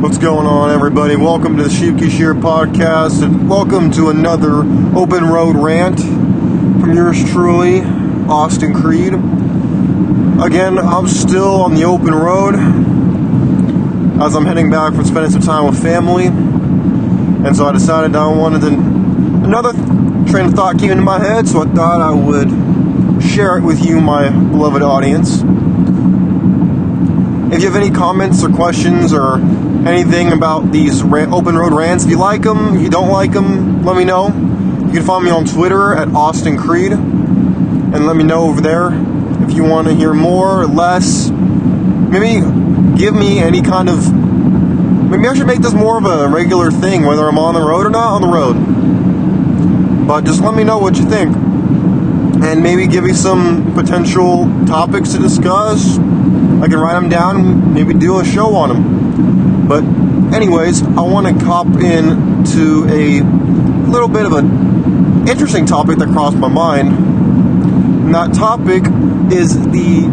What's going on, everybody? Welcome to the Sheepkey Shear podcast, and welcome to another open road rant from yours truly, Austin Creed. Again, I'm still on the open road as I'm heading back from spending some time with family, and so I decided I wanted to. Another train of thought came into my head, so I thought I would share it with you, my beloved audience. If you have any comments or questions or anything about these open road rants, if you like them, if you don't like them, let me know. You can find me on Twitter at Austin Creed and let me know over there if you want to hear more or less. Maybe give me any kind of. Maybe I should make this more of a regular thing, whether I'm on the road or not on the road. But just let me know what you think. And maybe give me some potential topics to discuss I can write them down and maybe do a show on them. But, anyways, I want to cop in to a little bit of an interesting topic that crossed my mind. And that topic is the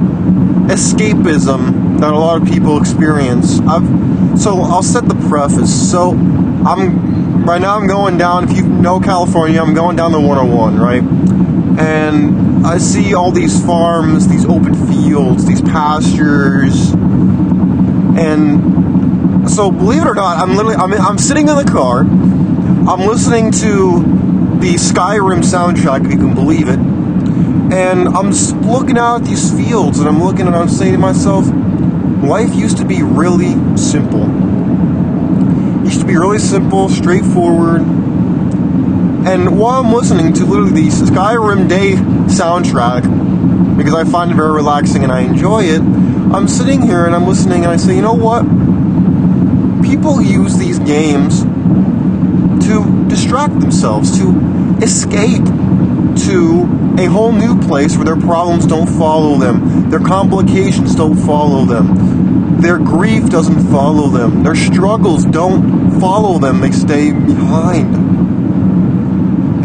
escapism that a lot of people experience. I've, so I'll set the preface. So I'm right now I'm going down. If you know California, I'm going down the 101, right? And I see all these farms, these open fields, these pastures, and so believe it or not, I'm literally I'm, I'm sitting in the car, I'm listening to the Skyrim soundtrack, if you can believe it, and I'm looking out at these fields, and I'm looking and I'm saying to myself, life used to be really simple. It used to be really simple, straightforward and while I'm listening to literally the Skyrim Day soundtrack, because I find it very relaxing and I enjoy it, I'm sitting here and I'm listening and I say, you know what? People use these games to distract themselves, to escape to a whole new place where their problems don't follow them, their complications don't follow them, their grief doesn't follow them, their struggles don't follow them, they stay behind.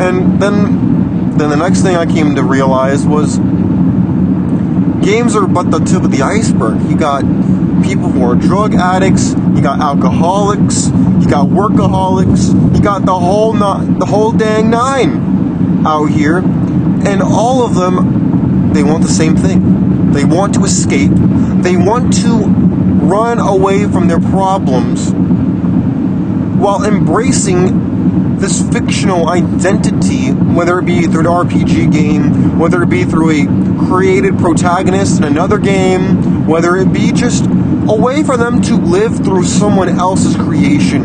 And then, then the next thing I came to realize was games are but the tip of the iceberg. You got people who are drug addicts, you got alcoholics, you got workaholics, you got the whole not, the whole dang nine out here, and all of them they want the same thing. They want to escape. They want to run away from their problems while embracing this fictional identity, whether it be through an RPG game, whether it be through a created protagonist in another game, whether it be just a way for them to live through someone else's creation.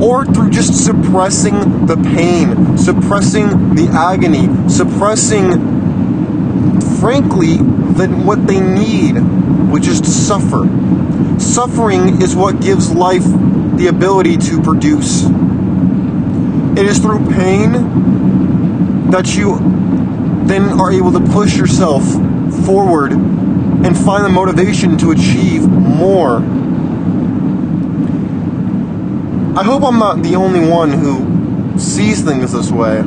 Or through just suppressing the pain, suppressing the agony, suppressing, frankly, the, what they need, which is to suffer. Suffering is what gives life the ability to produce. It is through pain that you then are able to push yourself forward and find the motivation to achieve more. I hope I'm not the only one who sees things this way.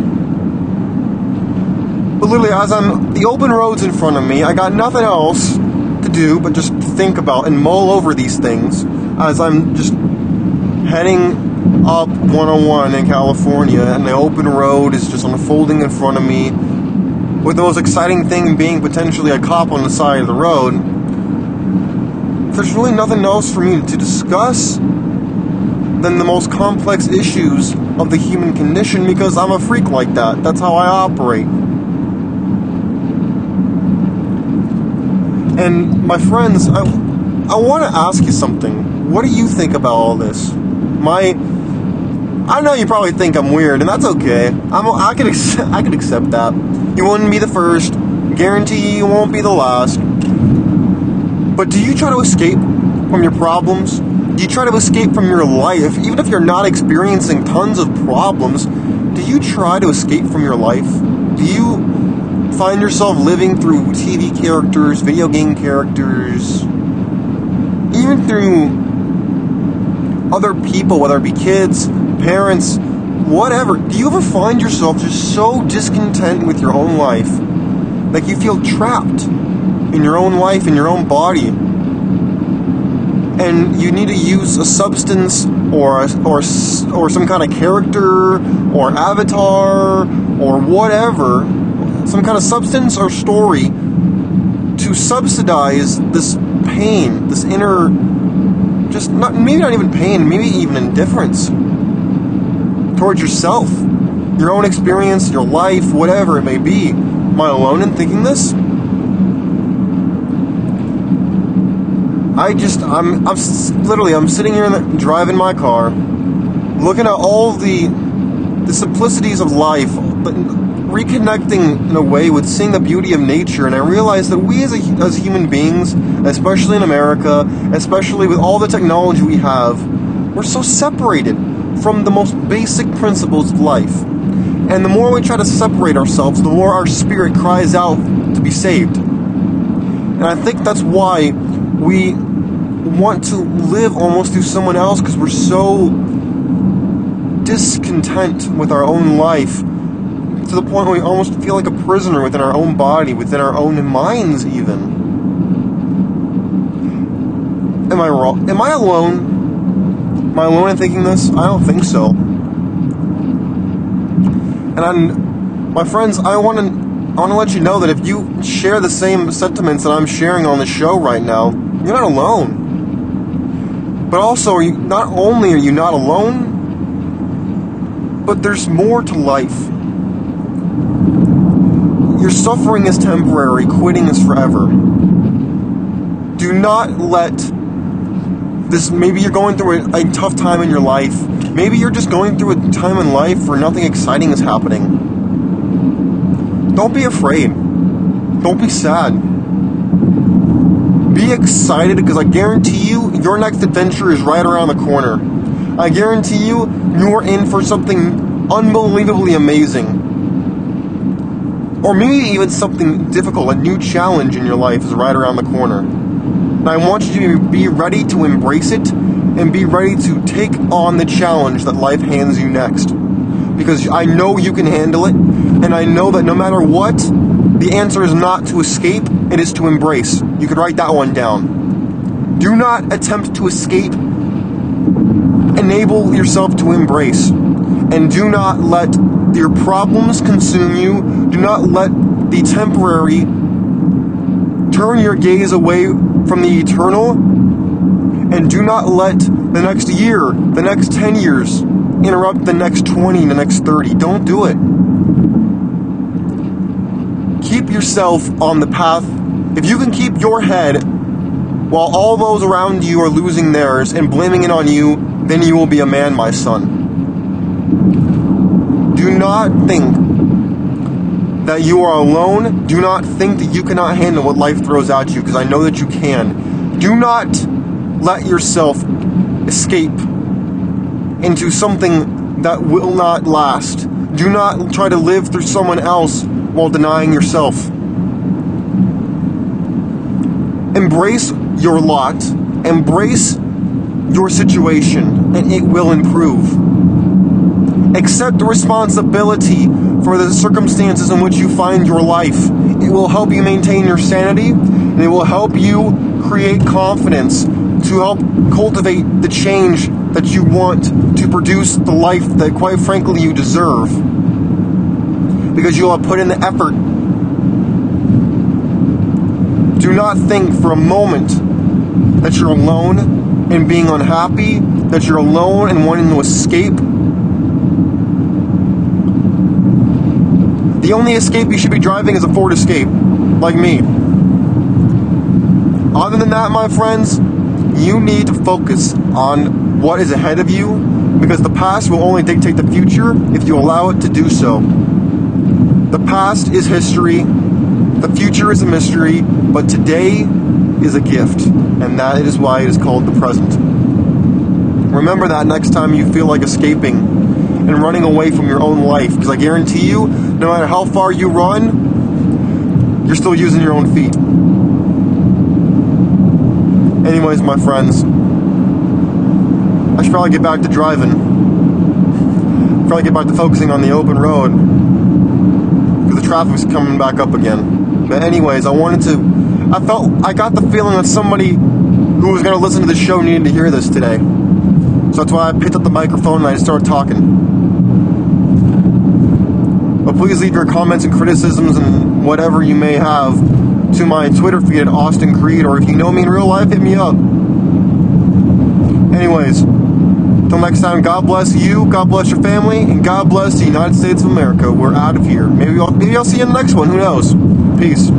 But literally, as I'm the open roads in front of me, I got nothing else to do but just think about and mull over these things as I'm just heading up 101 in California, and the open road is just unfolding in front of me. With the most exciting thing being potentially a cop on the side of the road, there's really nothing else for me to discuss than the most complex issues of the human condition because I'm a freak like that. That's how I operate. And my friends, I, I want to ask you something. What do you think about all this? My I know you probably think I'm weird, and that's okay. I'm, I could accept, I could accept that. You wouldn't be the first. Guarantee you won't be the last. But do you try to escape from your problems? Do you try to escape from your life, even if you're not experiencing tons of problems? Do you try to escape from your life? Do you find yourself living through TV characters, video game characters, even through other people, whether it be kids, parents, whatever, do you ever find yourself just so discontent with your own life? Like you feel trapped in your own life, in your own body. and you need to use a substance or or or some kind of character or avatar or whatever, some kind of substance or story to subsidize this pain, this inner, just not maybe not even pain, maybe even indifference towards yourself, your own experience, your life, whatever it may be. Am I alone in thinking this? I just, I'm, I'm literally, I'm sitting here the, driving my car, looking at all the, the simplicities of life, but reconnecting in a way with seeing the beauty of nature, and I realize that we as, a, as human beings, especially in America, especially with all the technology we have, we're so separated from the most basic principles of life. And the more we try to separate ourselves, the more our spirit cries out to be saved. And I think that's why we want to live almost through someone else because we're so discontent with our own life to the point where we almost feel like a prisoner within our own body, within our own minds, even. Am I wrong? Am I alone? Am I alone in thinking this? I don't think so. And I'm, my friends, I want to I want to let you know that if you share the same sentiments that I'm sharing on the show right now, you're not alone. But also, you, not only are you not alone, but there's more to life. Your suffering is temporary, quitting is forever. Do not let this, maybe you're going through a, a tough time in your life. Maybe you're just going through a time in life where nothing exciting is happening don't be afraid. Don't be sad. Be excited because I guarantee you your next adventure is right around the corner. I guarantee you you're in for something unbelievably amazing. Or maybe even something difficult, a new challenge in your life is right around the corner. And I want you to be ready to embrace it and be ready to take on the challenge that life hands you next because I know you can handle it, and I know that no matter what, the answer is not to escape, it is to embrace. You could write that one down. Do not attempt to escape, enable yourself to embrace. And do not let your problems consume you. Do not let the temporary turn your gaze away from the eternal. And do not let the next year, the next 10 years, interrupt the next 20, the next 30. Don't do it. Keep yourself on the path. If you can keep your head while all those around you are losing theirs and blaming it on you, then you will be a man, my son. Do not think that you are alone. Do not think that you cannot handle what life throws at you, because I know that you can. Do not let yourself escape into something that will not last. Do not try to live through someone else while denying yourself. Embrace your lot, embrace your situation, and it will improve. Accept the responsibility for the circumstances in which you find your life. It will help you maintain your sanity, and it will help you create confidence to help cultivate the change that you want to produce the life that, quite frankly, you deserve. Because you'll have put in the effort. Do not think for a moment that you're alone and being unhappy, that you're alone and wanting to escape. The only escape you should be driving is a Ford Escape, like me. Other than that, my friends, you need to focus on what is ahead of you because the past will only dictate the future if you allow it to do so. The past is history, the future is a mystery, but today is a gift, and that is why it is called the present. Remember that next time you feel like escaping and running away from your own life, because I guarantee you, no matter how far you run, you're still using your own feet. Anyways, my friends, I should probably get back to driving. Probably get back to focusing on the open road. Because the traffic's coming back up again. But anyways, I wanted to I felt I got the feeling that somebody who was going to listen to the show needed to hear this today. So that's why I picked up the microphone and I started talking. But please leave your comments and criticisms and whatever you may have to my Twitter feed at Austin Creed, or if you know me in real life, hit me up. Anyways, till next time, God bless you, God bless your family, and God bless the United States of America. We're out of here. Maybe I'll, maybe I'll see you in the next one. Who knows? Peace.